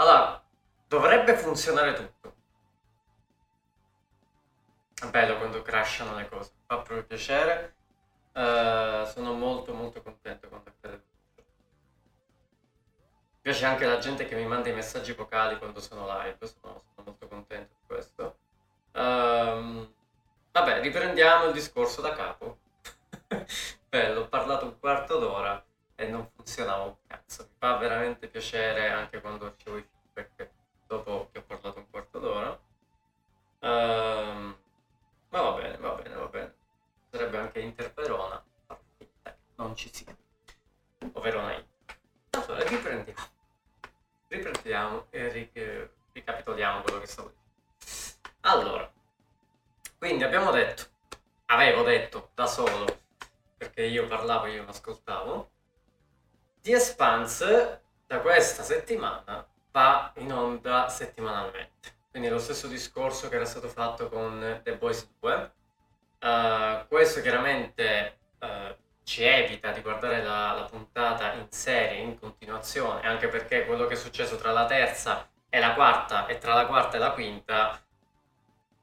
Allora, dovrebbe funzionare tutto. È bello quando crashano le cose, fa proprio piacere. Uh, sono molto molto contento quando accade tutto. Mi piace anche la gente che mi manda i messaggi vocali quando sono live, sono, sono molto contento di questo. Um, vabbè, riprendiamo il discorso da capo. bello, ho parlato un quarto d'ora e non funzionava un cazzo. Mi fa veramente piacere anche quando ricevo i feedback dopo che ho parlato un quarto d'ora. Um, ma va bene, va bene, va bene. Sarebbe anche Inter Verona, non ci sia. O Verona Inter. Allora, riprendiamo. Riprendiamo e ric- ricapitoliamo quello che stavo dicendo. Allora, quindi abbiamo detto, avevo detto da solo, perché io parlavo e io non ascoltavo, The Expanse da questa settimana va in onda settimanalmente. Quindi lo stesso discorso che era stato fatto con The Boys 2. Uh, eh, questo chiaramente uh, ci evita di guardare la, la, puntata in serie, in continuazione, anche perché quello che è successo tra la terza e la quarta e tra la quarta e la quinta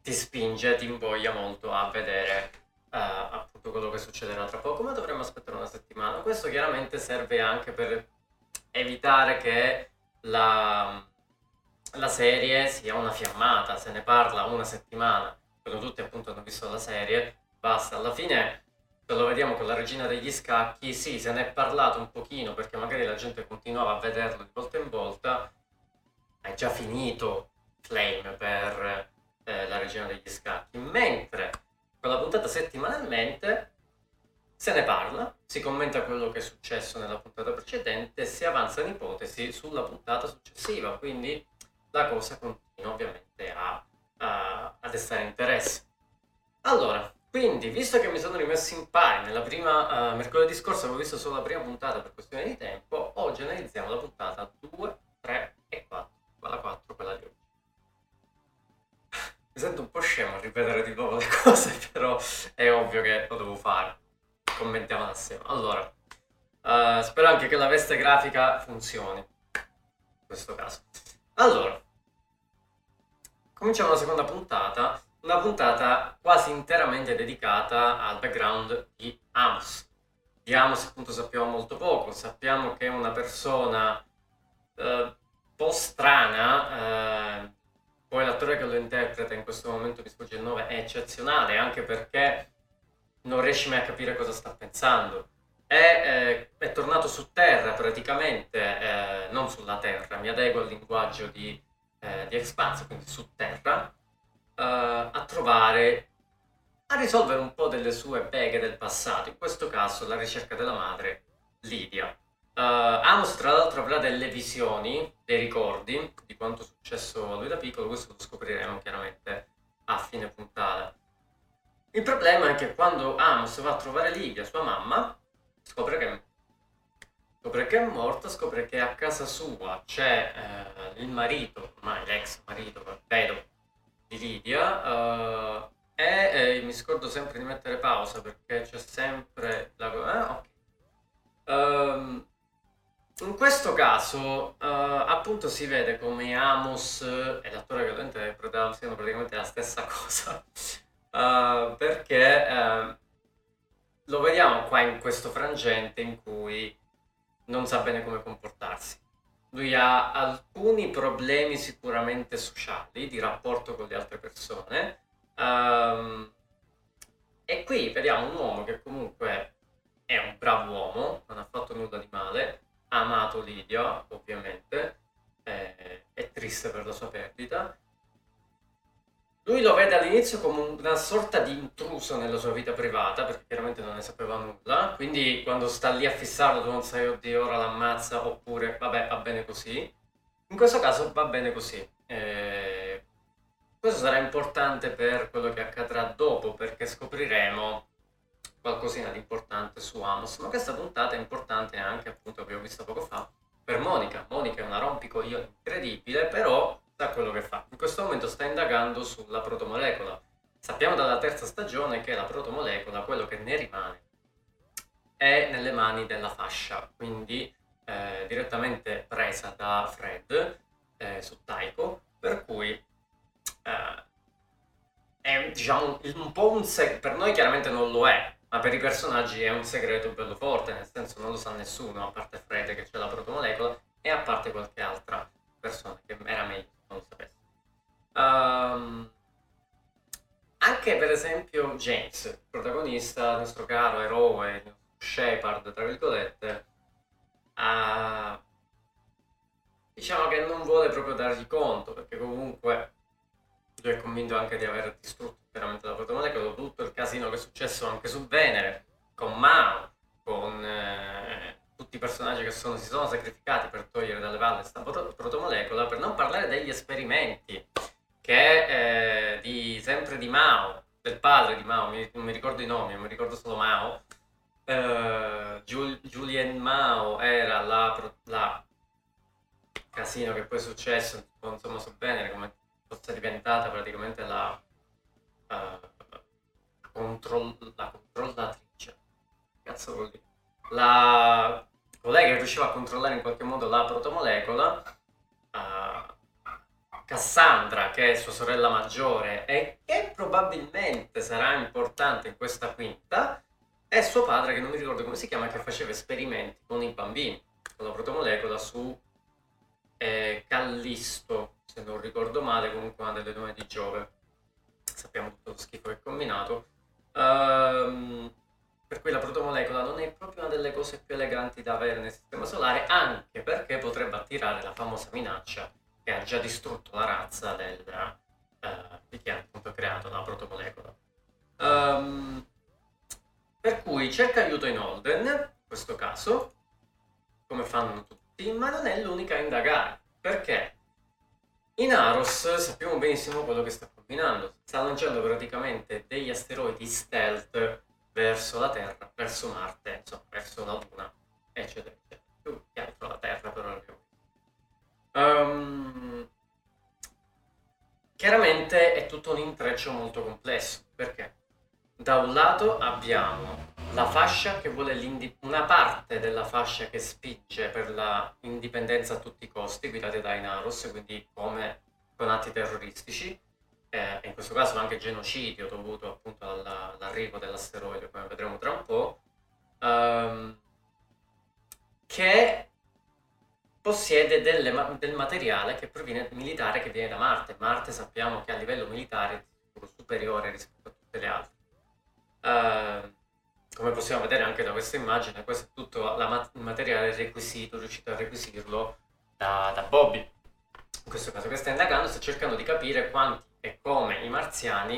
ti spinge, ti invoglia molto a vedere appunto quello che succederà tra poco, ma dovremmo aspettare una settimana. Questo chiaramente serve anche per evitare che la, la serie sia una fiammata, se ne parla una settimana, quando tutti appunto hanno visto la serie, basta. Alla fine, se lo vediamo con la regina degli scacchi, sì, se ne è parlato un pochino perché magari la gente continuava a vederlo di volta in volta, è già finito Flame per eh, la regina degli scacchi, mentre con la puntata settimanalmente se ne parla, si commenta quello che è successo nella puntata precedente e si avanzano ipotesi sulla puntata successiva, quindi la cosa continua ovviamente a, a, a destare interesse. Allora, quindi, visto che mi sono rimesso in pari nella prima, uh, mercoledì scorso avevo visto solo la prima puntata per questione di tempo, oggi analizziamo la puntata 2, 3 e 4, quella 4, quella di oggi. Mi sento un po' scemo a ripetere di nuovo le cose, però è ovvio che lo devo fare. Commentiamo assieme. Allora, uh, spero anche che la veste grafica funzioni. In questo caso. Allora, cominciamo la seconda puntata, una puntata quasi interamente dedicata al background di Amos. Di Amos appunto sappiamo molto poco, sappiamo che è una persona eh, un po' strana, eh, poi l'attore che lo interpreta in questo momento mi sfugge il nome è eccezionale anche perché non riesci mai a capire cosa sta pensando. È, eh, è tornato su terra praticamente, eh, non sulla terra, mi adeguo al linguaggio di, eh, di Expanse, quindi su terra, eh, a trovare, a risolvere un po' delle sue beghe del passato, in questo caso la ricerca della madre Lidia. Uh, Amos tra l'altro avrà delle visioni, dei ricordi di quanto è successo a lui da piccolo, questo lo scopriremo chiaramente a fine puntata. Il problema è che quando Amos va a trovare Livia, sua mamma, scopre che, scopre che è morta, scopre che a casa sua c'è eh, il marito, ormai l'ex marito, vedo, di Lidia, uh, e eh, mi scordo sempre di mettere pausa perché c'è sempre la... Eh, ok. Um, in questo caso, uh, appunto, si vede come Amos e l'attore che lo interpreta siano praticamente la stessa cosa. Uh, perché uh, lo vediamo qua in questo frangente in cui non sa bene come comportarsi. Lui ha alcuni problemi sicuramente sociali, di rapporto con le altre persone. Um, e qui vediamo un uomo che comunque è un bravo uomo, non ha fatto nulla di male, amato Lidia, ovviamente, è, è triste per la sua perdita. Lui lo vede all'inizio come una sorta di intruso nella sua vita privata, perché chiaramente non ne sapeva nulla, quindi quando sta lì a fissarlo tu non sai, oddio, ora l'ammazza, oppure, vabbè, va bene così. In questo caso va bene così. Eh, questo sarà importante per quello che accadrà dopo, perché scopriremo qualcosina di importante su Amos, ma questa puntata è importante anche, appunto, abbiamo visto poco fa, per Monica. Monica è una rompicoglione incredibile, però sa quello che fa. In questo momento sta indagando sulla protomolecola. Sappiamo dalla terza stagione che la protomolecola, quello che ne rimane, è nelle mani della fascia, quindi eh, direttamente presa da Fred eh, su Taiko, per cui eh, è diciamo, un po' un segreto, per noi chiaramente non lo è, ma per i personaggi è un segreto bello forte, nel senso non lo sa nessuno, a parte Fred che c'è la protomolecola e a parte qualche altra persona che era meglio non lo sapesse. Um, anche per esempio James, protagonista, il nostro caro eroe, Shepard, tra virgolette, uh, diciamo che non vuole proprio dargli conto, perché comunque lui è convinto anche di aver distrutto veramente la protomolecola, tutto il casino che è successo anche su Venere, con Mao, con eh, tutti i personaggi che sono, si sono sacrificati per togliere dalle valle questa protomolecola, per non parlare degli esperimenti che eh, di, sempre di Mao, del padre di Mao, mi, non mi ricordo i nomi, mi ricordo solo Mao, eh, Julien Mao era la, la, casino che poi è successo, insomma su Venere, come fosse diventata praticamente la, uh, controll- la controllatrice, cazzo vuol dire? La colei che riusciva a controllare in qualche modo la protomolecola, uh, Cassandra, che è sua sorella maggiore e che probabilmente sarà importante in questa quinta, e suo padre, che non mi ricordo come si chiama, che faceva esperimenti con i bambini, con la protomolecola su eh, Callisto, se non ricordo male, comunque una delle nome di Giove. Sappiamo tutto lo schifo che è combinato. Um, per cui la protomolecola non è proprio una delle cose più eleganti da avere nel sistema solare, anche perché potrebbe attirare la famosa minaccia che ha già distrutto la razza del, uh, di chi ha appunto creato la protomolecola. Um, per cui cerca aiuto in Holden, in questo caso, come fanno tutti, ma non è l'unica a indagare. Perché? In Aros sappiamo benissimo quello che sta combinando. Sta lanciando praticamente degli asteroidi stealth verso la Terra, verso Marte, insomma, verso la Luna, eccetera, eccetera. Più che altro la Terra, però abbiamo Um, chiaramente è tutto un intreccio molto complesso perché da un lato abbiamo la fascia che vuole una parte della fascia che spinge per la indipendenza a tutti i costi, guidate da Inaros, quindi come con atti terroristici, eh, in questo caso anche genocidio dovuto appunto alla, all'arrivo dell'asteroide, come vedremo tra un po', um, che possiede delle, del materiale che proviene militare che viene da Marte. Marte sappiamo che a livello militare è superiore rispetto a tutte le altre. Uh, come possiamo vedere anche da questa immagine, questo è tutto la, il materiale requisito, riuscito a requisirlo da, da Bobby. In questo caso che sta indagando, sta cercando di capire quanti e come i marziani,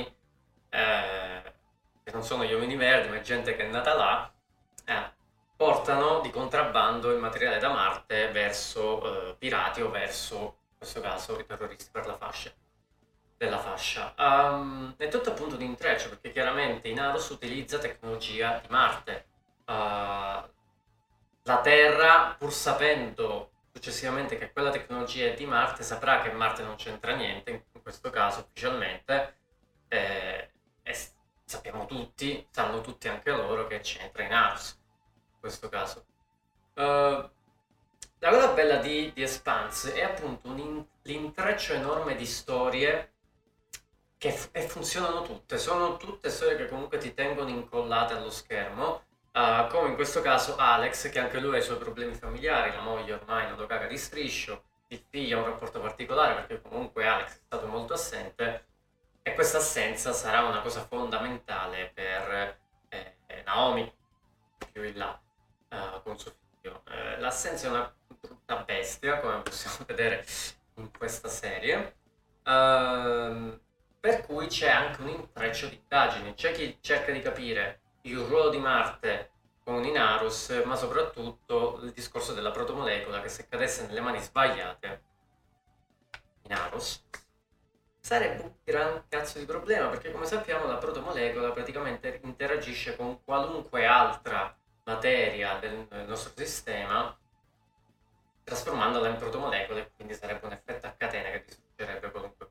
eh, che non sono gli uomini verdi, ma gente che è nata là, eh, portano di contrabbando il materiale da Marte verso eh, pirati o verso, in questo caso, i terroristi per la fascia della fascia. Um, è tutto appunto di intreccio perché chiaramente Inaros utilizza tecnologia di Marte. Uh, la Terra, pur sapendo successivamente che quella tecnologia è di Marte, saprà che Marte non c'entra niente, in questo caso ufficialmente, eh, e sappiamo tutti, sanno tutti anche loro che c'entra Inaros questo caso. Uh, la cosa bella di, di Expanse è appunto in, l'intreccio enorme di storie che f- e funzionano tutte, sono tutte storie che comunque ti tengono incollate allo schermo, uh, come in questo caso Alex, che anche lui ha i suoi problemi familiari, la moglie ormai non lo caga di striscio, il figlio ha un rapporto particolare perché comunque Alex è stato molto assente e questa assenza sarà una cosa fondamentale per eh, Naomi più in là uh, con suo figlio. Uh, l'assenza è una brutta bestia, come possiamo vedere in questa serie, uh, per cui c'è anche un intreccio di indagini. C'è chi cerca di capire il ruolo di Marte con Inarus, ma soprattutto il discorso della protomolecola che se cadesse nelle mani sbagliate, Inarus, sarebbe un gran cazzo di problema, perché come sappiamo la protomolecola praticamente interagisce con qualunque altra materia del, nostro sistema trasformandola in protomolecole, quindi sarebbe un effetto a catena che distruggerebbe qualunque.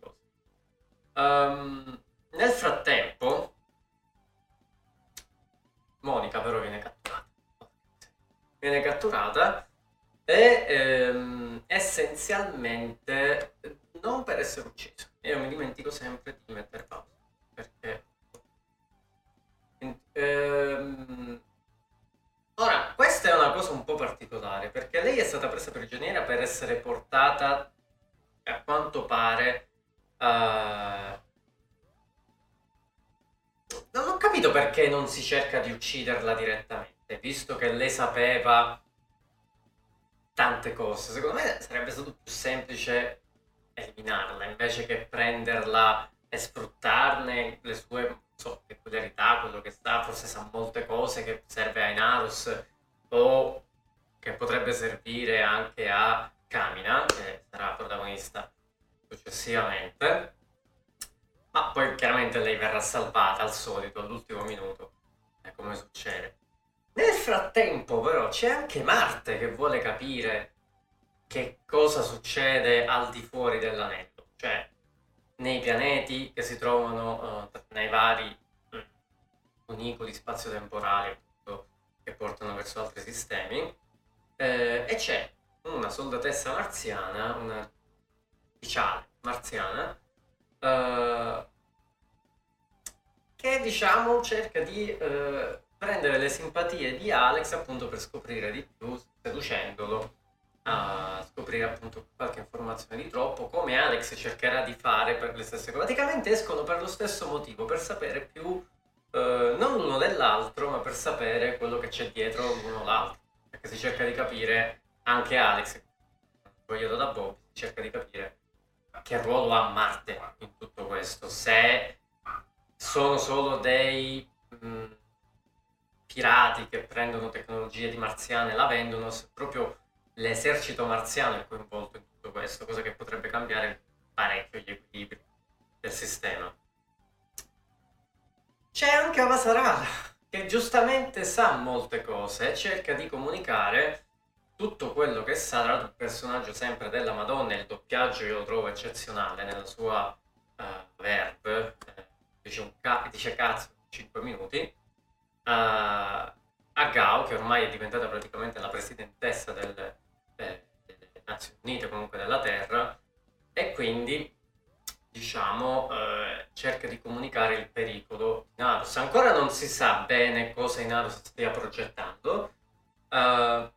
Um, nel frattempo, Monica però viene catturata. Viene catturata e ehm, essenzialmente non per essere uccisa. Io mi dimentico sempre di mettere pausa perché Ehm... Ora, questa è una cosa un po' particolare perché lei è stata presa prigioniera per essere portata, a quanto pare, uh... Non ho capito perché non si cerca di ucciderla direttamente, visto che lei sapeva tante cose. Secondo me sarebbe stato più semplice eliminarla invece che prenderla e sfruttarne le sue so, peculiarità, quello che sta, forse sa molte cose che serve a Inarus o che potrebbe servire anche a Kamina, che sarà protagonista successivamente. Ma poi chiaramente lei verrà salvata al solito all'ultimo minuto, è come succede. Nel frattempo però c'è anche Marte che vuole capire che cosa succede al di fuori dell'anello, cioè nei pianeti che si trovano uh, nei vari mm, unicoli spazio-temporali che portano verso altri sistemi eh, e c'è una soldatessa marziana, una ufficiale marziana uh, che diciamo cerca di uh, prendere le simpatie di Alex appunto per scoprire di più seducendolo a scoprire appunto qualche informazione di troppo, come Alex cercherà di fare per le stesse cose. Praticamente escono per lo stesso motivo, per sapere più eh, non l'uno dell'altro, ma per sapere quello che c'è dietro l'uno l'altro. Perché si cerca di capire, anche Alex, voglio da Bob, cerca di capire che ruolo ha Marte in tutto questo, se sono solo dei mh, mm, pirati che prendono tecnologie di marziane e la vendono, se proprio l'esercito marziano è coinvolto in tutto questo, cosa che potrebbe cambiare parecchio gli equilibri del sistema. C'è anche Avasarala, che giustamente sa molte cose e cerca di comunicare tutto quello che sa, tra l'altro un personaggio sempre della Madonna, il doppiaggio io lo trovo eccezionale nella sua uh, verb, eh, dice, ca- dice cazzo in 5 minuti, uh, a Gao, che ormai è diventata praticamente la presidentessa del, eh, delle Nazioni Unite, comunque della Terra, e quindi diciamo eh, cerca di comunicare il pericolo di Inarus. Ancora non si sa bene cosa Inarus stia progettando, eh,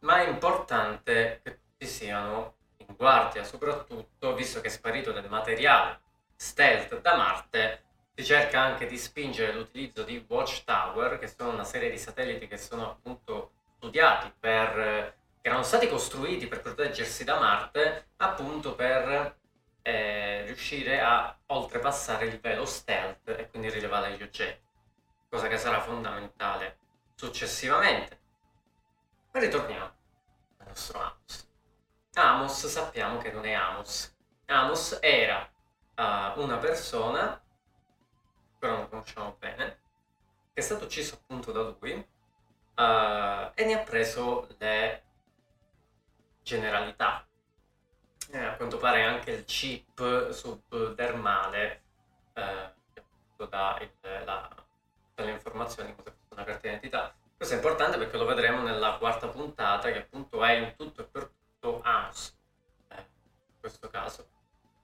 ma è importante che tutti siano in guardia, soprattutto visto che è sparito del materiale stealth da Marte, si cerca anche di spingere l'utilizzo di Watchtower, che sono una serie di satelliti che sono appunto studiati per che erano stati costruiti per proteggersi da Marte appunto per eh, riuscire a oltrepassare il velo stealth e quindi rilevare gli oggetti, cosa che sarà fondamentale successivamente. Ma ritorniamo al nostro Amos. Amos sappiamo che non è Amos. Amos era uh, una persona, però non conosciamo bene, che è stato ucciso appunto da lui uh, e ne ha preso le generalità. Eh, a quanto pare anche il chip subdermale eh, dà il, la, le informazioni come fosse una carta d'identità. Questo è importante perché lo vedremo nella quarta puntata che appunto è in tutto e per tutto Amos. Eh, in questo caso.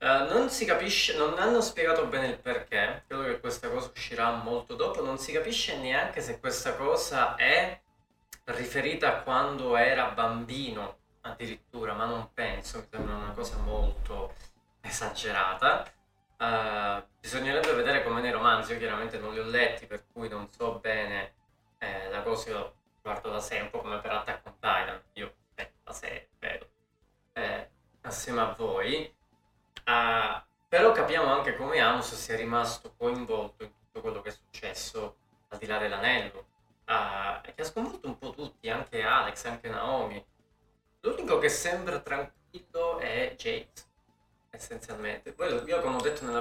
Uh, non si capisce, non hanno spiegato bene il perché, credo che questa cosa uscirà molto dopo, non si capisce neanche se questa cosa è riferita a quando era bambino addirittura, ma non penso, mi sembra una cosa molto esagerata. Uh, bisognerebbe vedere come nei romanzi, io chiaramente non li ho letti, per cui non so bene eh, la cosa, io guardo da po' come per Attack on Titan, io eh, la serie, vedo, eh, assieme a voi. Uh, però capiamo anche come Amos sia rimasto coinvolto in tutto quello che è successo al di là dell'anello, uh, che ha sconvolto un po' tutti, anche Alex, anche Naomi. L'unico che sembra tranquillo è James, essenzialmente. Poi io come ho detto nella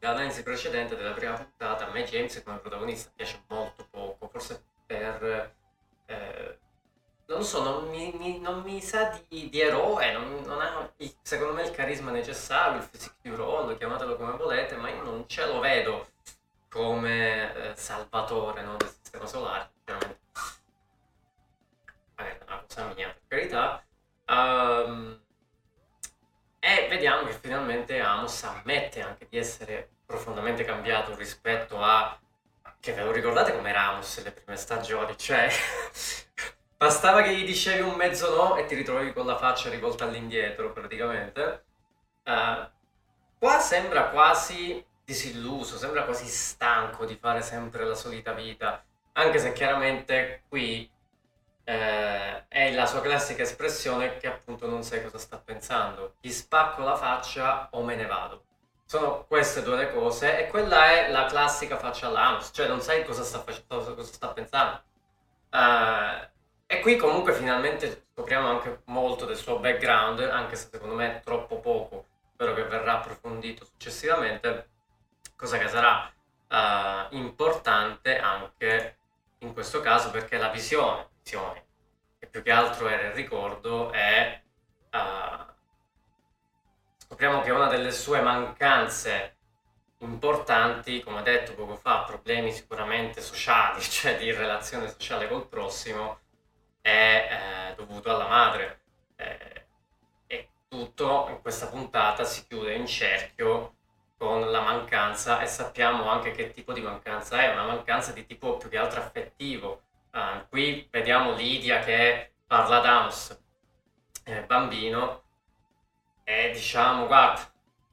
nell'analisi precedente della prima puntata, a me James come protagonista piace molto per... Eh, non so, non mi, mi, non mi sa di, di eroe, non, non, ha secondo me il carisma necessario, il physique du role, chiamatelo come volete, ma io non ce lo vedo come eh, salvatore no, del sistema solare, chiaramente. Magari una cosa mia per carità, um, e vediamo che finalmente Amos ammette anche di essere profondamente cambiato rispetto a che ve lo ricordate come Ramos le prime stagioni? Cioè, bastava che gli dicevi un mezzo no e ti ritrovavi con la faccia rivolta all'indietro praticamente. Uh, qua sembra quasi disilluso, sembra quasi stanco di fare sempre la solita vita, anche se chiaramente qui eh, è la sua classica espressione che appunto non sai cosa sta pensando. Gli spacco la faccia o me ne vado. Sono queste due le cose e quella è la classica faccia all'anus, cioè non sai cosa sta, facendo, cosa sta pensando. Uh, e qui comunque finalmente scopriamo anche molto del suo background, anche se secondo me è troppo poco, spero che verrà approfondito successivamente, cosa che sarà uh, importante anche in questo caso perché la visione emozioni, che più che altro era il ricordo, e uh, scopriamo che una delle sue mancanze importanti, come detto poco fa, problemi sicuramente sociali, cioè di relazione sociale col prossimo, è eh, dovuto alla madre. Eh, e tutto in questa puntata si chiude in cerchio con la mancanza e sappiamo anche che tipo di mancanza è, una mancanza di tipo più che altro affettivo, Uh, qui vediamo Lidia che parla d'Amos, eh, bambino, e diciamo, guarda,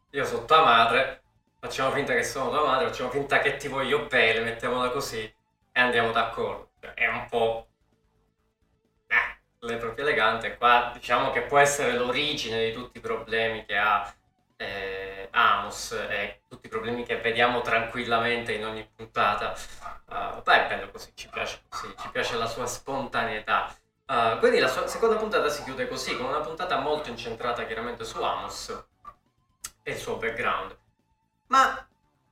io sono tua madre, facciamo finta che sono tua madre, facciamo finta che ti voglio bene, mettiamola così, e andiamo d'accordo. Cioè, è un po'... Eh, le proprio elegante, qua diciamo che può essere l'origine di tutti i problemi che ha eh, Amos e tutti i problemi che vediamo tranquillamente in ogni puntata. Uh, beh, è bello così, ci piace così, ci piace la sua spontaneità. Uh, quindi la sua seconda puntata si chiude così, con una puntata molto incentrata chiaramente su Amos e il suo background. Ma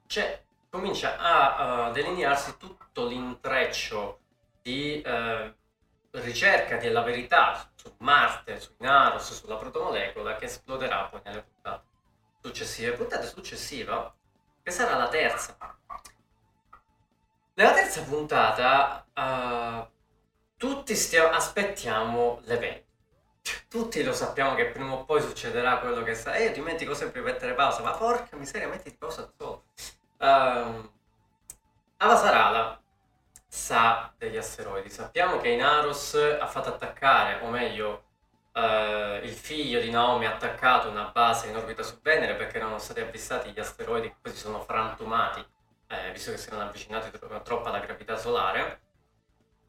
c'è, comincia a uh, delinearsi tutto l'intreccio di ricerca della verità su Marte, su Inaros, sulla protomolecola che esploderà poi nelle puntate successive, puntata successiva, che sarà la terza. Nella terza puntata uh, tutti stiamo, aspettiamo l'evento. Tutti lo sappiamo che prima o poi succederà quello che sta. E io dimentico sempre di mettere pausa, ma porca miseria, metti pausa solo. Uh, Avasarala sa degli asteroidi. Sappiamo che Inaros ha fatto attaccare, o meglio, Uh, il figlio di Naomi ha attaccato una base in orbita su Venere perché erano stati avvistati gli asteroidi che poi si sono frantumati, eh, visto che si erano avvicinati tro- troppo alla gravità solare.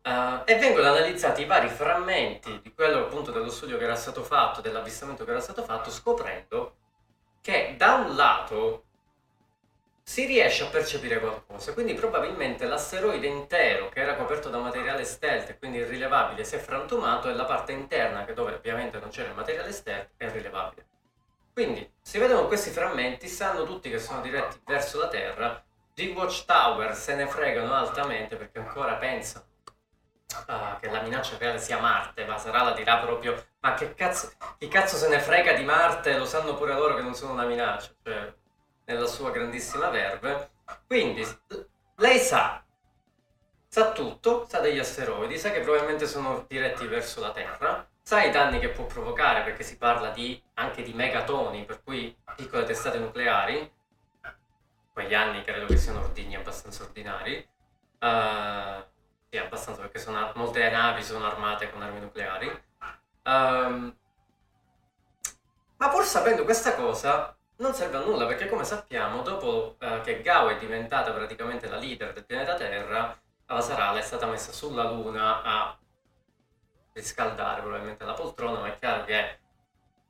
Uh, e vengono analizzati i vari frammenti di quello appunto dello studio che era stato fatto, dell'avvistamento che era stato fatto, scoprendo che da un lato si riesce a percepire qualcosa. Quindi probabilmente l'asteroide intero, che era coperto da materiale stealth e quindi irrilevabile, si è frantumato e la parte interna, che dove ovviamente non c'era il materiale stealth, è rilevabile. Quindi si vedono questi frammenti, sanno tutti che sono diretti verso la Terra, di Watchtower se ne fregano altamente perché ancora pensano uh, che la minaccia reale sia Marte, ma Sarala dirà proprio ma che cazzo, chi cazzo se ne frega di Marte, lo sanno pure loro che non sono una minaccia, cioè nella sua grandissima verve. Quindi lei sa, sa tutto, sa degli asteroidi, sa che probabilmente sono diretti verso la Terra, sa i danni che può provocare perché si parla di, anche di megatoni, per cui piccole testate nucleari. Quegli anni credo che siano ordigni abbastanza ordinari. Uh, sì, abbastanza perché sono, molte navi sono armate con armi nucleari. Um, ma pur sapendo questa cosa, non serve a nulla perché come sappiamo, dopo eh, che Gao è diventata praticamente la leader del pianeta Terra, Avasarala è stata messa sulla Luna a riscaldare probabilmente la poltrona, ma è chiaro che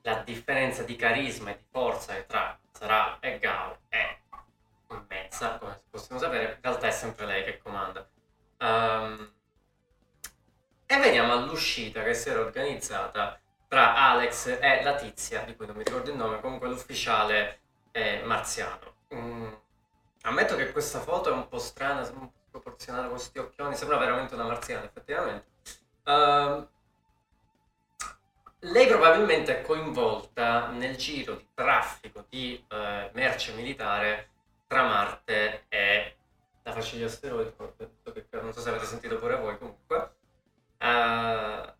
la differenza di carisma e di forza tra Sarà e Gao è immensa, come possiamo sapere, in realtà è sempre lei che comanda. Um, e veniamo all'uscita che si era organizzata tra Alex e la tizia, di cui non mi ricordo il nome, comunque l'ufficiale è marziano. Mm, ammetto che questa foto è un po' strana, un po' sproporzionata con questi occhioni, sembra veramente una marziana effettivamente. Uh, lei probabilmente è coinvolta nel giro di traffico di uh, merce militare tra Marte e la faccia degli asteroidi, non so se avete sentito pure voi comunque. Uh,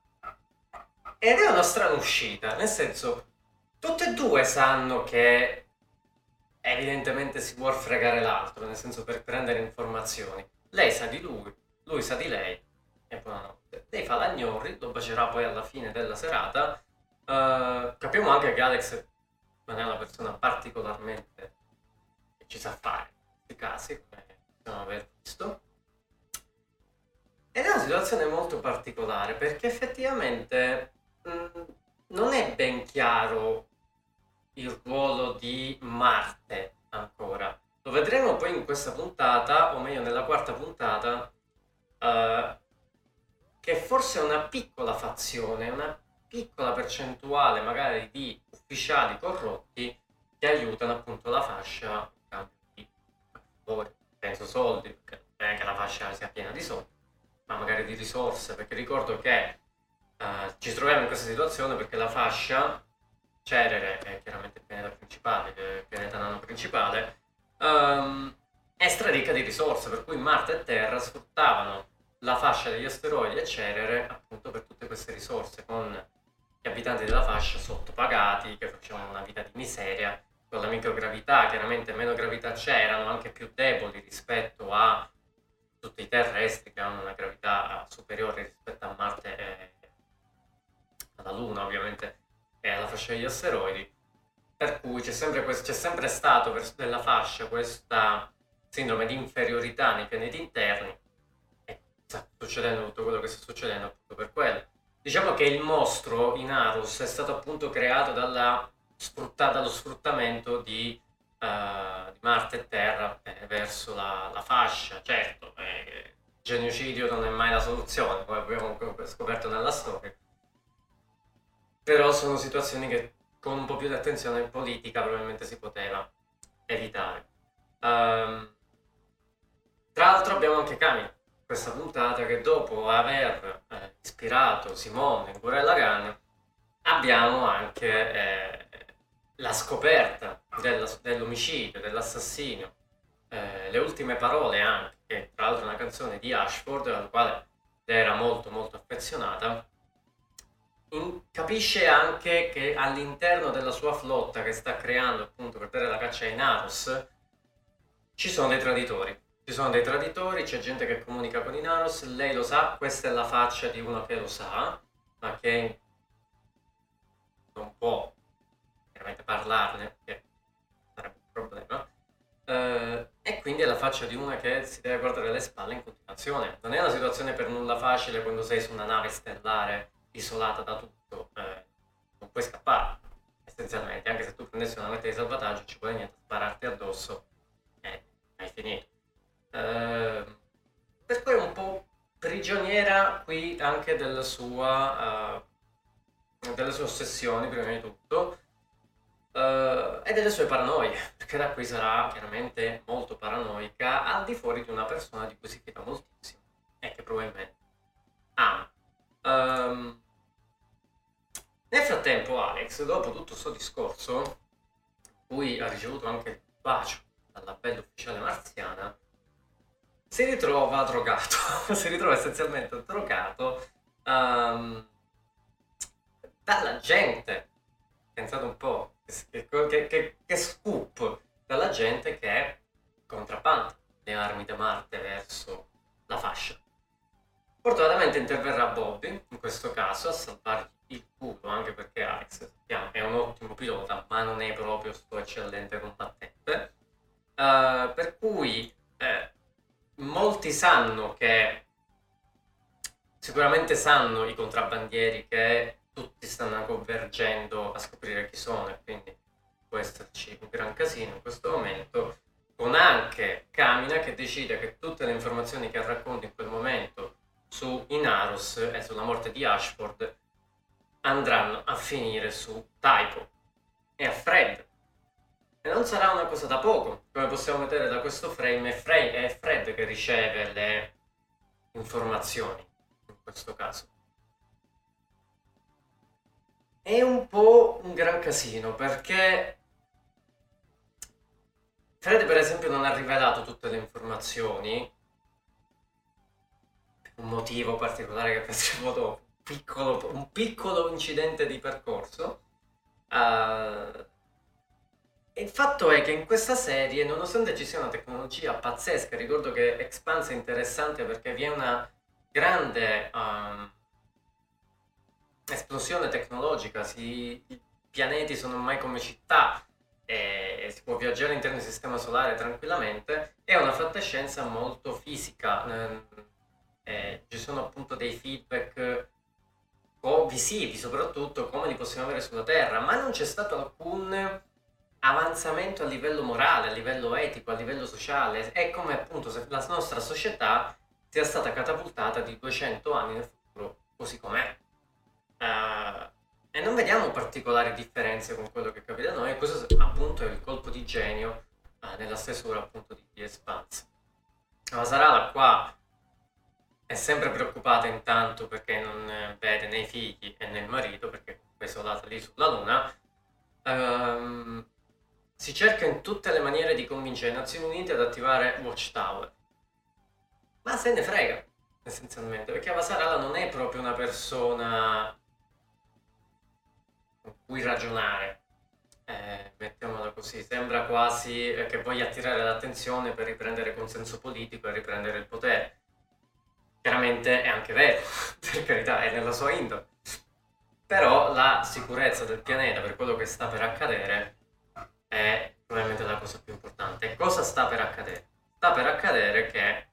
ed è una strana uscita, nel senso, tutte e due sanno che evidentemente si vuole fregare l'altro, nel senso per prendere informazioni. lei sa di lui, lui sa di lei e buonanotte. Lei fa l'agnorri, lo bacerà poi alla fine della serata. Uh, capiamo anche che Alex non è una persona particolarmente che ci sa fare in questi casi, come possiamo aver visto. Ed è una situazione molto particolare perché effettivamente mh, mm, non è ben chiaro il ruolo di Marte ancora. Lo vedremo poi in questa puntata, o meglio nella quarta puntata, uh, che forse una piccola fazione, una piccola percentuale magari di ufficiali corrotti che aiutano appunto la fascia in cambio di favori, penso soldi, perché non è che la fascia sia piena di soldi ma magari di risorse, perché ricordo che uh, ci troviamo in questa situazione perché la fascia Cerere, che è chiaramente il pianeta principale, il pianeta nano principale, um, è straricca di risorse, per cui Marte e Terra sfruttavano la fascia degli asteroidi e Cerere appunto per tutte queste risorse, con gli abitanti della fascia sottopagati, che facevano una vita di miseria, con la microgravità, chiaramente meno gravità c'erano, anche più deboli rispetto a tutti i terrestri che hanno una gravità superiore rispetto a Marte e alla Luna ovviamente e alla fascia degli asteroidi. Per cui c'è sempre, questo, c'è sempre stato della fascia questa sindrome di inferiorità nei pianeti interni e sta succedendo tutto quello che sta succedendo appunto per quello. Diciamo che il mostro in Arus è stato appunto creato dalla, dallo sfruttamento di uh, di Marte e Terra eh, verso la, la, fascia. Certo, eh, genocidio non è mai la soluzione, come abbiamo scoperto nella storia. Però sono situazioni che con un po' più di attenzione politica probabilmente si poteva evitare. Um, tra l'altro abbiamo anche Kami, questa puntata che dopo aver eh, ispirato Simone in Gurella Gun abbiamo anche eh, la scoperta della, dell'omicidio, dell'assassinio, eh, le ultime parole anche, che tra l'altro è una canzone di Ashford, alla quale era molto molto affezionata, in, capisce anche che all'interno della sua flotta che sta creando appunto per dare la caccia ai Naros, ci sono dei traditori. Ci sono dei traditori, c'è gente che comunica con i Naros, lei lo sa, questa è la faccia di uno che lo sa, ma che non può chiaramente parlarne, che sarebbe un problema, eh, e quindi è la faccia di una che si deve guardare le spalle in continuazione. Non è una situazione per nulla facile quando sei su una nave stellare isolata da tutto, eh, non puoi scappare, essenzialmente, anche se tu prendessi una nave di salvataggio ci vuole niente spararti addosso. E hai finito. Eh, per cui è un po' prigioniera qui anche della sua, uh, delle sue ossessioni prima di tutto uh, e delle sue paranoie, perché da qui sarà chiaramente molto paranoica al di fuori di una persona di cui si fida moltissimo e che probabilmente ama. Um, nel frattempo Alex, dopo tutto questo discorso, cui ha ricevuto anche il bacio dalla bella ufficiale marziana, si ritrova drogato, si ritrova essenzialmente drogato um, dalla gente. Pensate un po', che, che, che, che scoop dalla gente che contrabbanda le armi da Marte verso la fascia. Fortunatamente interverrà Bobby, in questo caso, a salvargli il culo, anche perché Alex sappiamo, è un ottimo pilota, ma non è proprio sto eccellente combattente. Uh, per cui eh, molti sanno che, sicuramente sanno i contrabbandieri che tutti stanno convergendo a scoprire chi sono e quindi può esserci un gran casino in questo momento con anche Camina che decide che tutte le informazioni che racconta in quel momento su Inaros e sulla morte di Ashford andranno a finire su Typo e a Fred. E non sarà una cosa da poco come possiamo vedere da questo frame è Fred, è Fred che riceve le informazioni in questo caso è un po' un gran casino perché Fred per esempio non ha rivelato tutte le informazioni. Per un motivo particolare che pensiamo dopo piccolo, un piccolo incidente di percorso. Uh, il fatto è che in questa serie, nonostante ci sia una tecnologia pazzesca, ricordo che Expanse è interessante perché vi è una grande um, esplosione tecnologica, si, i pianeti sono ormai come città, e si può viaggiare all'interno del sistema solare tranquillamente, è una fantascienza molto fisica. Eh, ci sono appunto dei feedback visivi soprattutto come li possiamo avere sulla Terra, ma non c'è stato alcun avanzamento a livello morale, a livello etico, a livello sociale. È come appunto se la nostra società sia stata catapultata di 200 anni nel futuro, così com'è. Uh, e non vediamo particolari differenze con quello che capita a noi, questo appunto è il colpo di genio uh, nella stesura appunto di, di Expanse. Ma Sarala qua è sempre preoccupata intanto perché non vede né i figli e né il marito, perché è isolata lì sulla Luna. Um, si cerca in tutte le maniere di convincere le Nazioni Unite ad attivare Watchtower. Ma se ne frega, essenzialmente, perché Avasarala non è proprio una persona con cui ragionare. Eh, mettiamola così, sembra quasi che voglia attirare l'attenzione per riprendere consenso politico e riprendere il potere. Chiaramente è anche vero, per carità, è nella sua indole. Però la sicurezza del pianeta per quello che sta per accadere è probabilmente la cosa più importante. Cosa sta per accadere? Sta per accadere che,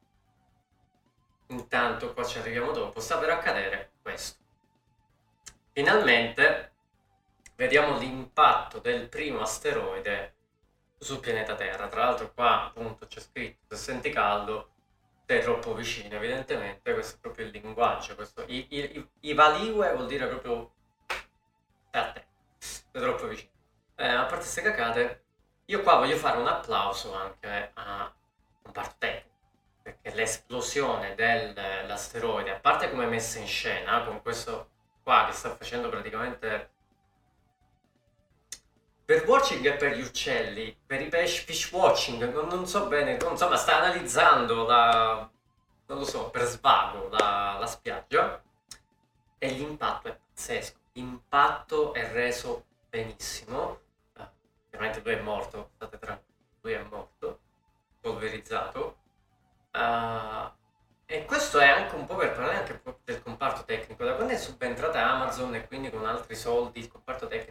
intanto qua ci arriviamo dopo, sta per accadere questo. Finalmente vediamo l'impatto del primo asteroide sul pianeta Terra. Tra l'altro qua appunto c'è scritto se senti caldo sei troppo vicino, evidentemente questo è proprio il linguaggio, questo, i, i, i valiue vuol dire proprio a te, sei troppo vicino. Eh, a parte queste cacate, io qua voglio fare un applauso anche a un tecnico, perché l'esplosione dell'asteroide, a parte come è messa in scena, con questo qua che sta facendo praticamente per watching e per gli uccelli, per i pesci, fish watching, non, non so bene, non, insomma sta analizzando la, non lo so, per svago la, la spiaggia e l'impatto è pazzesco. L'impatto è reso benissimo. Ah, ovviamente lui è morto, state tranquilli, lui è morto, polverizzato. Uh, e questo è anche un po' per parlare anche del comparto tecnico. Da quando è subentrata Amazon e quindi con altri soldi, il comparto tecnico è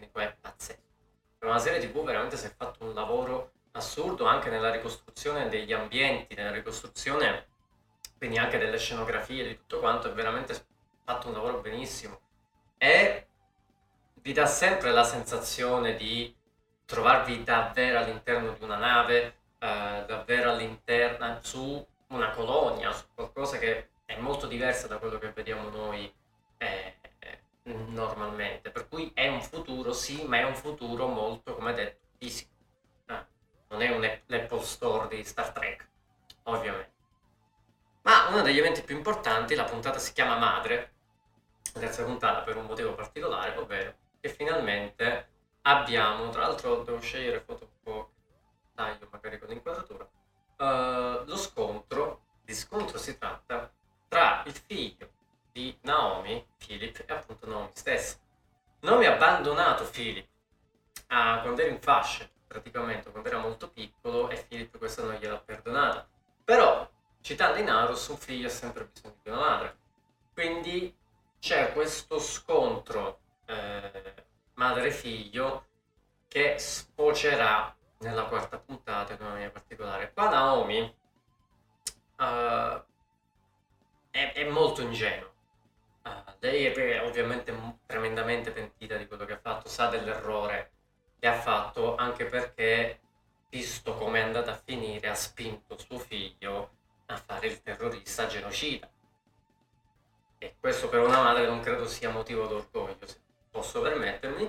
per una serie tv veramente si è fatto un lavoro assurdo anche nella ricostruzione degli ambienti, nella ricostruzione quindi anche delle scenografie, di tutto quanto, è veramente fatto un lavoro benissimo. E vi dà sempre la sensazione di trovarvi davvero all'interno di una nave, eh, davvero all'interno, su una colonia, su qualcosa che è molto diversa da quello che vediamo noi eh, normalmente, per cui è un futuro sì, ma è un futuro molto, come detto, fisico. Eh, non è un Apple Store di Star Trek, ovviamente. Ma uno degli eventi più importanti, la puntata si chiama Madre, la terza puntata per un motivo particolare, ovvero che finalmente abbiamo, tra l'altro devo scegliere foto un po' taglio magari con l'inquadratura, uh, lo scontro, di scontro si tratta tra il figlio di Naomi, Philip e appunto Naomi stessa. Naomi ha abbandonato Philip ah, quando era in fascia, praticamente quando era molto piccolo e Philip questo non gliel'ha perdonata. Però, citando in Arus, un figlio ha sempre bisogno di una madre. Quindi c'è questo scontro eh, madre-figlio che sfocerà nella quarta puntata in una maniera particolare. Qua Naomi uh, è, è molto ingenua Uh, lei è ovviamente tremendamente pentita di quello che ha fatto, sa dell'errore che ha fatto, anche perché, visto come è andata a finire, ha spinto suo figlio a fare il terrorista genocida. E questo per una madre non credo sia motivo d'orgoglio, se posso permettermi.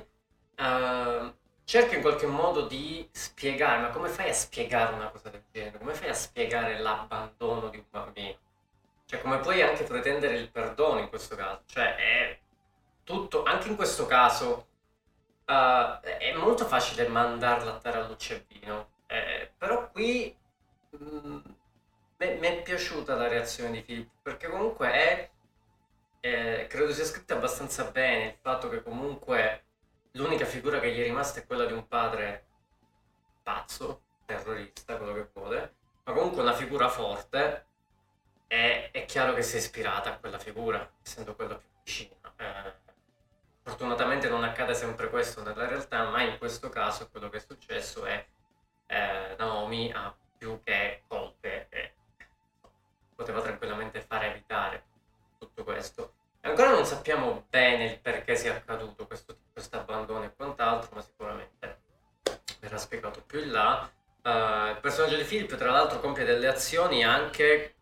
Uh, cerca in qualche modo di spiegare, ma come fai a spiegare una cosa del genere? Come fai a spiegare l'abbandono di un bambino? Cioè, come puoi anche pretendere il perdono in questo caso? Cioè, è tutto, anche in questo caso, uh, è molto facile mandarla a terra all'uccellino. e. Eh, però qui mm, mi è piaciuta la reazione di Filippo, perché comunque è, eh, credo sia scritta abbastanza bene il fatto che comunque l'unica figura che gli è rimasta è quella di un padre pazzo, terrorista, quello che vuole, ma comunque una figura forte e è chiaro che si è ispirata a quella figura, essendo quella più vicina. Eh, fortunatamente non accade sempre questo nella realtà, ma in questo caso quello che è successo è eh, Naomi ha più che colpe e poteva tranquillamente fare evitare tutto questo. Ancora non sappiamo bene il perché sia accaduto questo, questo abbandono e quant'altro, ma sicuramente verrà spiegato più in là. Uh, il personaggio di Philip, tra l'altro, compie delle azioni anche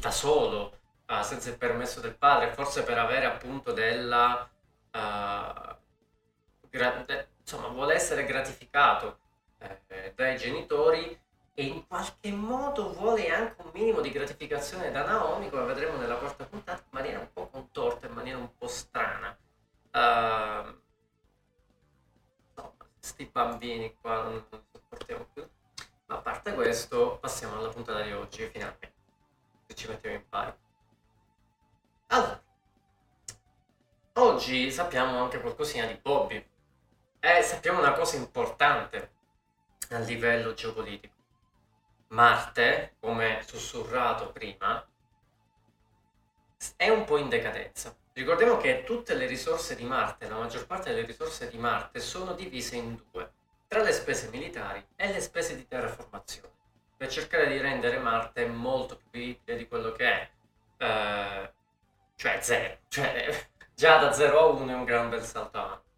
da solo, uh, senza il permesso del padre, forse per avere appunto della. Uh, gra- de- insomma, vuole essere gratificato eh, dai genitori e in qualche modo vuole anche un minimo di gratificazione da Naomi, come vedremo nella quarta puntata, in maniera un po' contorta, in maniera un po' strana. Uh, sti bambini qua non sopportiamo più. Ma a parte questo, passiamo alla puntata di oggi, finalmente. Se ci mettiamo in pari. Allora, oggi sappiamo anche qualcosina di Bobby. E sappiamo una cosa importante a livello geopolitico. Marte, come sussurrato prima, è un po' in decadenza. Ricordiamo che tutte le risorse di Marte, la maggior parte delle risorse di Marte, sono divise in due, tra le spese militari e le spese di terraformazione, per cercare di rendere Marte molto più vivibile di quello che è, eh, cioè zero, cioè già da 0 a 1 è un gran bel salto avanti.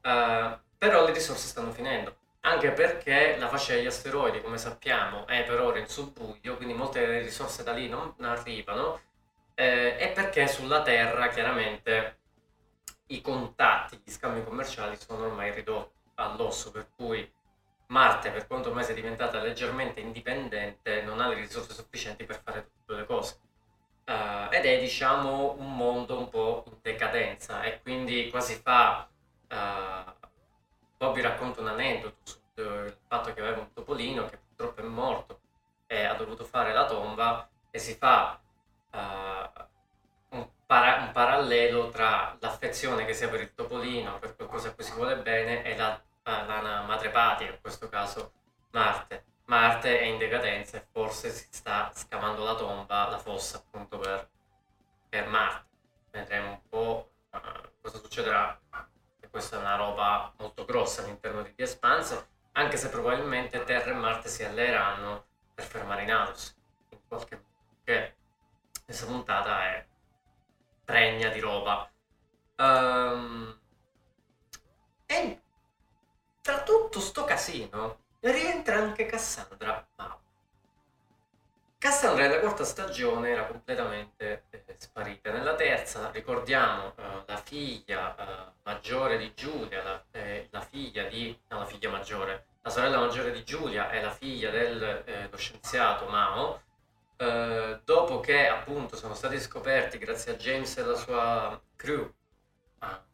Eh, però le risorse stanno finendo. Anche perché la fascia degli asteroidi, come sappiamo, è per ora in subbuglio, quindi molte delle risorse da lì non arrivano, eh, e perché sulla Terra chiaramente i contatti, gli scambi commerciali sono ormai ridotti all'osso, per cui Marte, per quanto ormai sia diventata leggermente indipendente, non ha le risorse sufficienti per fare tutte le cose. Uh, ed è diciamo un mondo un po' in decadenza e quindi quasi fa uh, poi vi un aneddoto sul fatto che aveva un topolino che purtroppo è morto e ha dovuto fare la tomba e si fa uh, un, para- un, parallelo tra l'affezione che si ha per il topolino, per qualcosa a cui si vuole bene, e la, la madre patria, in questo caso Marte. Marte è in decadenza e forse si sta scavando la tomba, la fossa appunto per, per Marte. Vedremo un po' uh, cosa succederà questa è una roba molto grossa all'interno di The Expanse, anche se probabilmente Terra e Marte si alleeranno per fermare Inarus, in qualche modo, che questa puntata è pregna di roba. Um, e tra tutto sto casino rientra anche Cassandra Mao. Cassandra nella quarta stagione era completamente eh, sparita. Nella terza, ricordiamo, eh, la figlia eh, maggiore di Giulia, la, eh, la, figlia di... no, la figlia maggiore, la sorella maggiore di Giulia è la figlia dello eh, scienziato Mao, eh, dopo che appunto sono stati scoperti, grazie a James e la sua crew,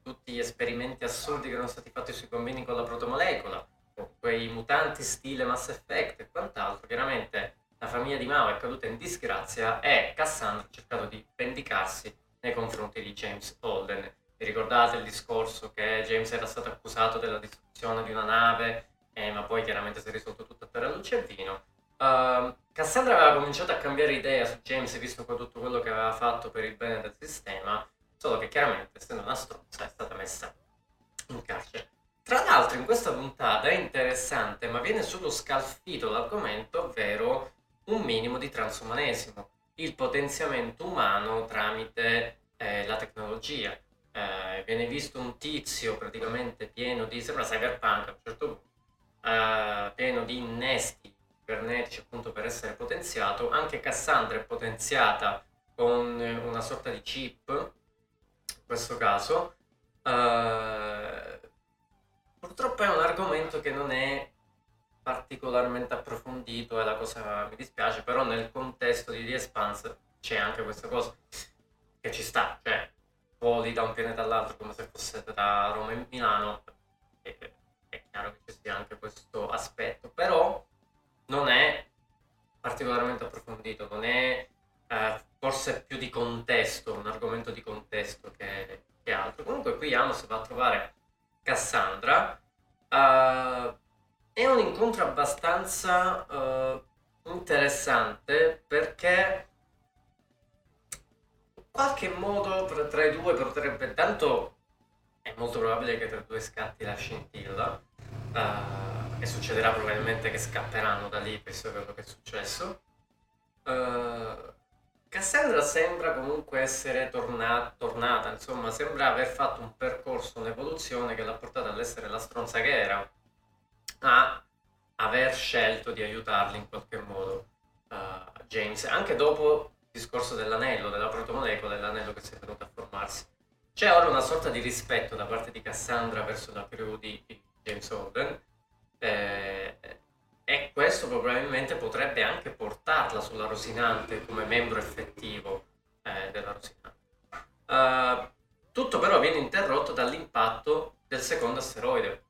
tutti gli esperimenti assurdi che erano stati fatti sui bambini con la protomolecola, con quei mutanti stile Mass Effect e quant'altro, chiaramente la famiglia di Mao è caduta in disgrazia e Cassandra ha cercato di vendicarsi nei confronti di James Holden. Vi ricordate il discorso che James era stato accusato della distruzione di una nave, eh, ma poi chiaramente si è risolto tutto per la luce e vino. Uh, Cassandra aveva cominciato a cambiare idea su James visto tutto quello che aveva fatto per il bene del sistema, solo che chiaramente essendo una stronza è stata messa in carcere. Tra l'altro in questa puntata è interessante, ma viene solo scalfito l'argomento, ovvero un minimo di transumanesimo, il potenziamento umano tramite eh, la tecnologia. Eh, viene visto un tizio praticamente pieno di, sembra cyberpunk a un certo punto, eh, pieno di innesti cibernetici appunto per essere potenziato. Anche Cassandra è potenziata con una sorta di chip, questo caso. Uh, purtroppo è un argomento che non è particolarmente approfondito e la cosa mi dispiace, però nel contesto di The Expanse c'è anche questa cosa che ci sta, cioè voli da un pianeta all'altro come se fosse tra Roma e Milano, e, è chiaro che ci sia anche questo aspetto, però non è particolarmente approfondito, non è eh, forse più di contesto, un argomento di contesto che, che altro. Comunque qui Amos va a trovare Cassandra. Uh, è un incontro abbastanza uh, interessante perché in qualche modo tra i due potrebbe tanto è molto probabile che tra i due scatti la scintilla uh, e succederà probabilmente che scapperanno da lì visto quello che è successo uh, Cassandra sembra comunque essere torna- tornata, insomma, sembra aver fatto un percorso, un'evoluzione che l'ha portata all'essere la stronza che era, a aver scelto di aiutarli in qualche modo uh, James, anche dopo il discorso dell'anello, della protomolecola, dell'anello che si è venuto a formarsi. C'è ora una sorta di rispetto da parte di Cassandra verso la crew di James Holden, eh, e questo probabilmente potrebbe anche portarla sulla Rosinante come membro effettivo eh, della Rosinante. Uh, tutto però viene interrotto dall'impatto del secondo asteroide.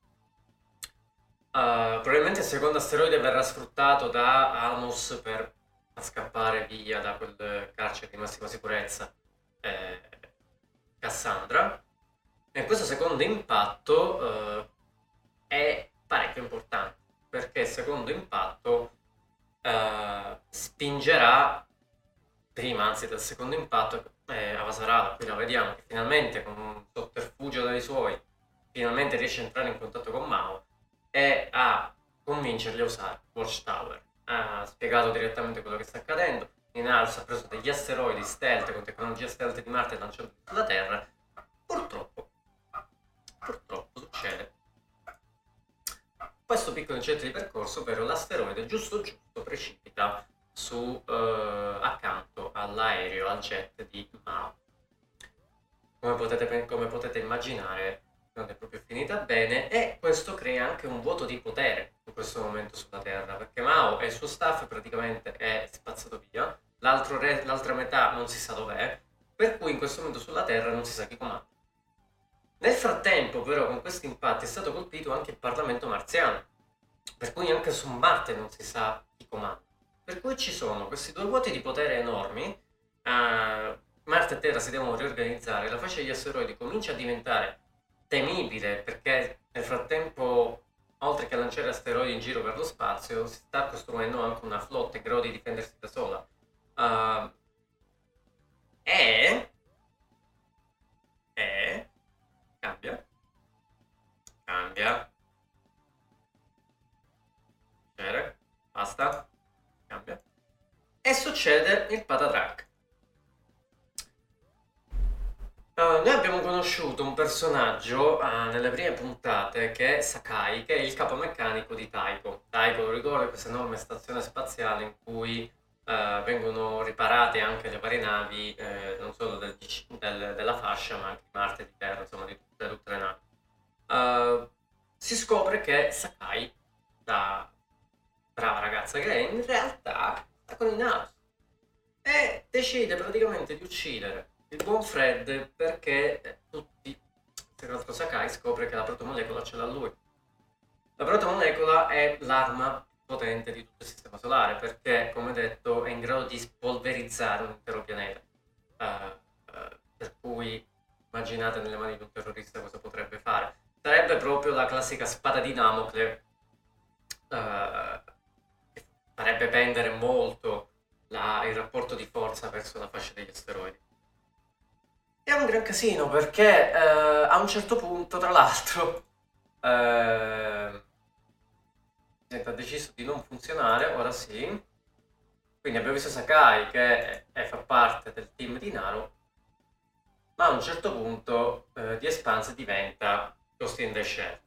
Uh, probabilmente il secondo asteroide verrà sfruttato da Almos per scappare via da quel carcere di massima sicurezza eh, Cassandra. E questo secondo impatto uh, è parecchio importante perché il secondo impatto eh, spingerà prima anzi del secondo impatto eh, Avasarala qui la vediamo che finalmente con un sotterfugio dai suoi finalmente riesce a entrare in contatto con Mao e a convincerli a usare Watchtower. Ha spiegato direttamente quello che sta accadendo. In alzo ha preso degli asteroidi stealth con tecnologia stealth di Marte e lanciato sulla Terra. Purtroppo purtroppo succede questo piccolo incidente di percorso, ovvero l'asteroide giusto giusto precipita su, eh, accanto all'aereo, al jet di Mao. Come potete, come potete immaginare non è proprio finita bene e questo crea anche un vuoto di potere in questo momento sulla Terra perché Mao e il suo staff praticamente è spazzato via, re, l'altra metà non si sa dov'è, per cui in questo momento sulla Terra non si sa chi comanda. Nel frattempo, però, con questi impatti è stato colpito anche il Parlamento marziano, per cui anche su Marte non si sa chi comanda. Per cui ci sono questi due vuoti di potere enormi, uh, Marte e Terra si devono riorganizzare, la fascia degli asteroidi comincia a diventare temibile perché nel frattempo, oltre che a lanciare asteroidi in giro per lo spazio, si sta costruendo anche una flotta in grado di difendersi da sola. Uh, e e Cambia. Cambia. Piacere. Basta. Cambia. E succede il patatrack. Uh, noi abbiamo conosciuto un personaggio uh, nelle prime puntate che è Sakai, che è il capomeccanico di Taiko. Taiko, lo ricordo, è questa enorme stazione spaziale in cui uh, vengono riparate anche le varie navi, eh, non solo del, del, della fascia, ma anche di Marte di Terra, insomma di le navi. Uh, si scopre che Sakai, la brava ragazza che è, in realtà sta con i Naus e decide praticamente di uccidere il buon Fred perché tutti, tra l'altro Sakai scopre che la protomolecola ce l'ha lui. La protomolecola è l'arma potente di tutto il sistema solare perché, come detto, è in grado di spolverizzare un intero pianeta. Uh, uh, per cui immaginate nelle mani di un terrorista cosa potrebbe fare. Sarebbe proprio la classica spada di Damocle che farebbe pendere molto la, il rapporto di forza verso la fascia degli asteroidi. È un gran casino perché a un certo punto, tra l'altro, ha deciso di non funzionare, ora sì. Quindi abbiamo visto Sakai che è, fa parte del team di Naro, ma a un certo punto eh, di Expanse diventa Ghost in the Shell.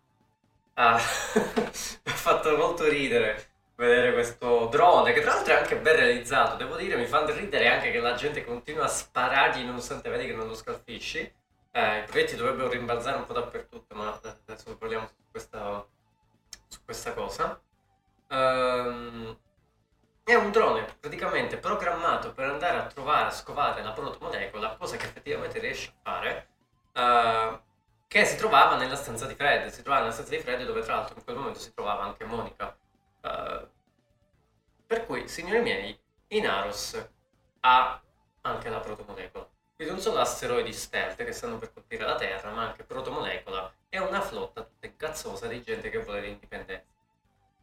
Ah, mi ha fatto molto ridere vedere questo drone, che tra l'altro è anche ben realizzato, devo dire, mi fa ridere anche che la gente continua a sparargli nonostante vedi che non lo scalfisci. Eh, I proiettili dovrebbero rimbalzare un po' dappertutto, ma adesso parliamo su questa, su questa cosa. Um, è un drone praticamente programmato per andare a trovare, a scovare la protomolecola, cosa che effettivamente riesce a fare, uh, che si trovava nella stanza di Fred, si trovava nella stanza di Fred dove tra l'altro in quel momento si trovava anche Monica. Uh, per cui, signori miei, Inaros ha anche la protomolecola. Quindi non solo asteroidi stealth che stanno per colpire la Terra, ma anche protomolecola e una flotta tutta incazzosa di gente che vuole l'indipendenza.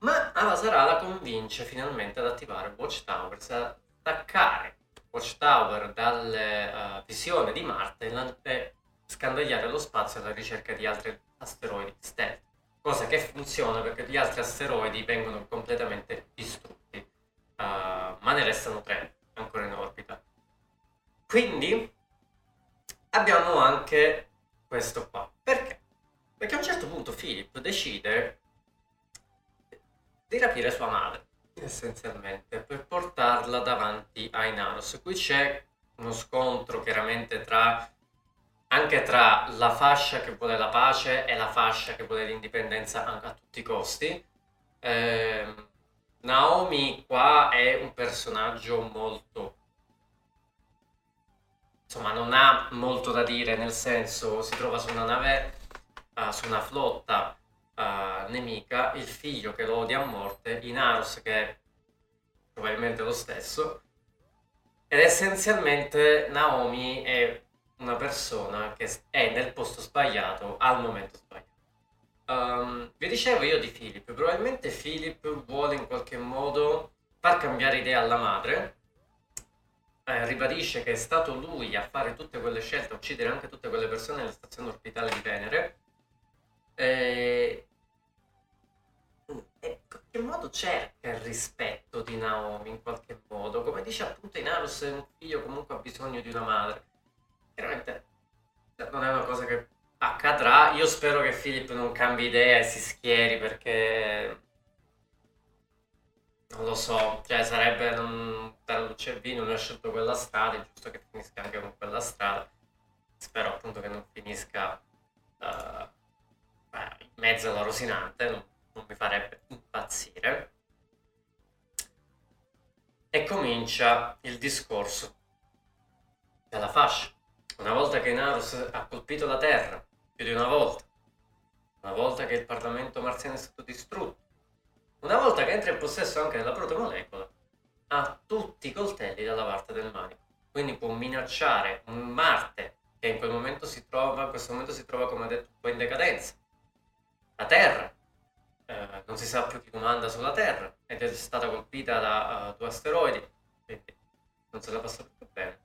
Ma Avasarala la convince finalmente ad attivare Watchtowers, a staccare Watchtower dalle uh, visioni di Marte e scandagliare lo spazio alla ricerca di altri asteroidi stealth. Cosa che funziona perché gli altri asteroidi vengono completamente distrutti, uh, ma ne restano tre ancora in orbita. Quindi abbiamo anche questo qua. Perché? Perché a un certo punto Philip decide di rapire sua madre, essenzialmente, per portarla davanti a Inaros. Qui c'è uno scontro chiaramente tra anche tra la fascia che vuole la pace e la fascia che vuole l'indipendenza a, tutti i costi. Eh, Naomi qua è un personaggio molto insomma non ha molto da dire nel senso si trova su una nave uh, su una flotta uh, nemica, il figlio che lo odia a morte, Inaros che è probabilmente lo stesso, ed essenzialmente Naomi è una persona che è nel posto sbagliato al momento sbagliato. Um, vi dicevo io di Philip, probabilmente Philip vuole in qualche modo far cambiare idea alla madre, eh, ribadisce che è stato lui a fare tutte quelle scelte, a uccidere anche tutte quelle persone nella stazione orbitale di Venere, eh, in qualche modo cerca il rispetto di Naomi, in qualche modo. Come dice appunto Inarus, un figlio comunque ha bisogno di una madre. Chiaramente non è una cosa che accadrà. Io spero che Philip non cambi idea e si schieri perché... Non lo so, cioè sarebbe non, per Lucervino non ha scelto quella strada, è giusto che finisca anche con quella strada. Spero appunto che non finisca uh, in mezzo alla rosinante, non, non mi farebbe impazzire. E comincia il discorso della fascia. Una volta che Narus ha colpito la Terra, più di una volta, una volta che il Parlamento marziano è stato distrutto, una volta che entra in possesso anche della protomolecola, ha tutti i coltelli dalla parte del manico. Quindi può minacciare un Marte che in quel momento si trova, in questo momento si trova, come detto, un po' in decadenza, la Terra. Eh, non si sa più chi comanda sulla Terra ed è stata colpita da uh, due asteroidi, quindi non se la passa più bene.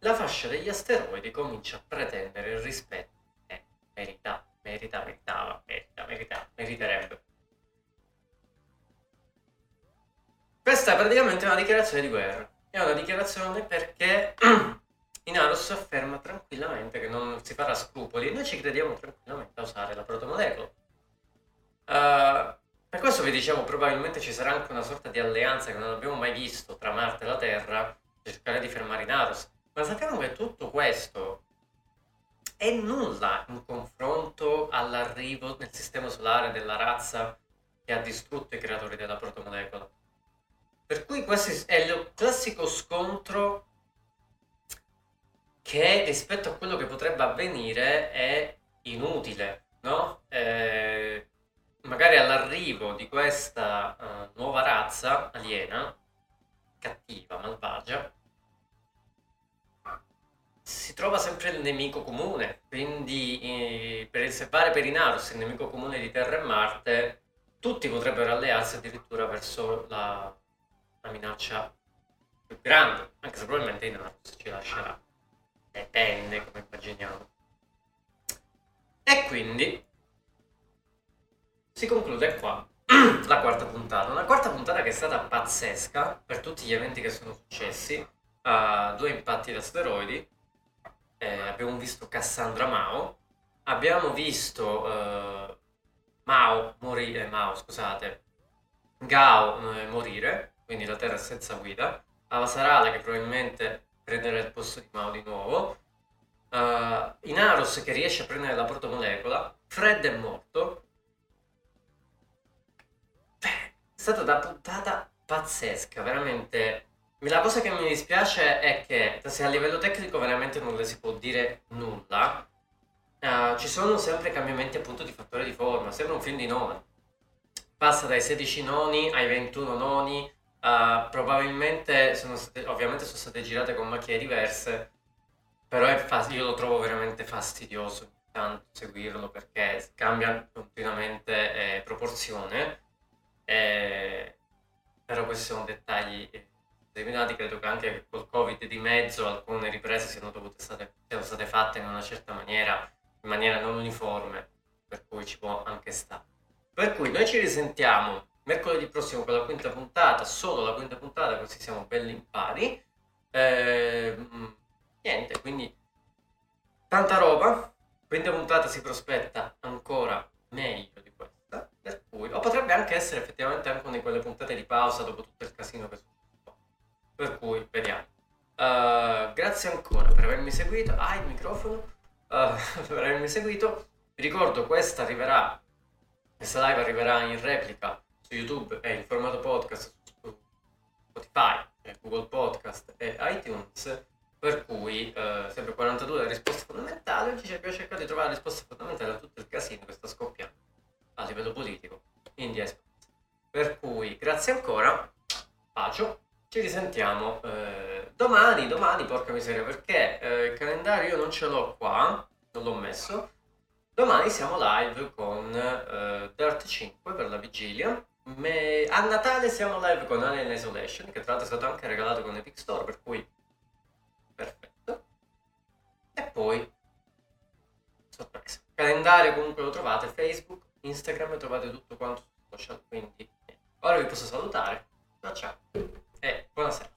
La fascia degli asteroidi comincia a pretendere il rispetto che merita, merita, meritava, merita, merita, meriterebbe. Questa è praticamente una dichiarazione di guerra. È una dichiarazione perché Inaros afferma tranquillamente che non si farà scrupoli e noi ci crediamo tranquillamente a usare la protomolecola. Uh, per questo vi dicevo, probabilmente ci sarà anche una sorta di alleanza che non abbiamo mai visto tra Marte e la Terra per cercare di fermare Inaros. Ma sappiamo che tutto questo è nulla in confronto all'arrivo nel sistema solare della razza che ha distrutto i creatori della protomolecola. Per cui questo è il classico scontro che rispetto a quello che potrebbe avvenire è inutile, no? Eh, magari all'arrivo di questa uh, nuova razza aliena, cattiva, malvagia, si trova sempre il nemico comune, quindi eh, per il seppare per Inarus, il nemico comune di Terra e Marte, tutti potrebbero allearsi addirittura verso la, la minaccia più grande, anche se probabilmente Inarus ci lascerà le penne, come immaginiamo. E quindi si conclude qua la quarta puntata. Una quarta puntata che è stata pazzesca per tutti gli eventi che sono successi. Uh, due impatti di asteroidi. Eh, abbiamo visto Cassandra Mao. Abbiamo visto uh, Mao morire, Mao, scusate, Gao eh, morire, quindi la Terra senza guida. Avasarala che probabilmente prendere il posto di Mao di nuovo. Uh, Inaros che riesce a prendere la protomolecola. Fred è morto. Beh, è stata una puntata pazzesca, veramente. La cosa che mi dispiace è che se a livello tecnico veramente non le si può dire nulla, uh, ci sono sempre cambiamenti appunto di fattore di forma, sembra un film di Nolan. Passa dai 16 noni ai 21 noni, Uh, probabilmente sono state, ovviamente sono state girate con macchine diverse, però fast- io lo trovo veramente fastidioso. tanto seguirlo perché cambia continuamente eh, proporzione, eh, però questi sono dettagli determinati, credo che anche col Covid di mezzo alcune riprese siano, dovute state, siano state fatte in una certa maniera, in maniera non uniforme, per cui ci può anche stare. Per cui noi ci risentiamo mercoledì prossimo con la quinta puntata, solo la quinta puntata, così siamo belli in pari. Eh, niente, quindi tanta roba. Quinta puntata si prospetta ancora meglio di questa, per cui, o potrebbe anche essere effettivamente anche una di quelle puntate di pausa dopo tutto il casino che è successo. Per cui, vediamo. Uh, grazie ancora per avermi seguito. Ah, il microfono. Uh, per avermi seguito. Vi ricordo, questa arriverà, questa live arriverà in replica su YouTube e in formato podcast su Spotify, Google Podcast e iTunes. Per cui, eh, sempre 42 la risposta fondamentale, oggi abbiamo cercato di trovare la risposta fondamentale a tutto il casino che sta scoppiando a livello politico in diaspora. Per cui, grazie ancora, bacio, ci risentiamo eh, domani, domani, porca miseria, perché eh, il calendario io non ce l'ho qua, non l'ho messo. Domani siamo live con eh, Dirt 5 per la vigilia Me... A Natale siamo live con Alien Isolation, che tra l'altro è stato anche regalato con Epic Store, per cui perfetto. E poi sorpresa. Calendario comunque lo trovate, Facebook, Instagram, trovate tutto quanto su social, quindi ora vi posso salutare. Ciao ciao e buonasera.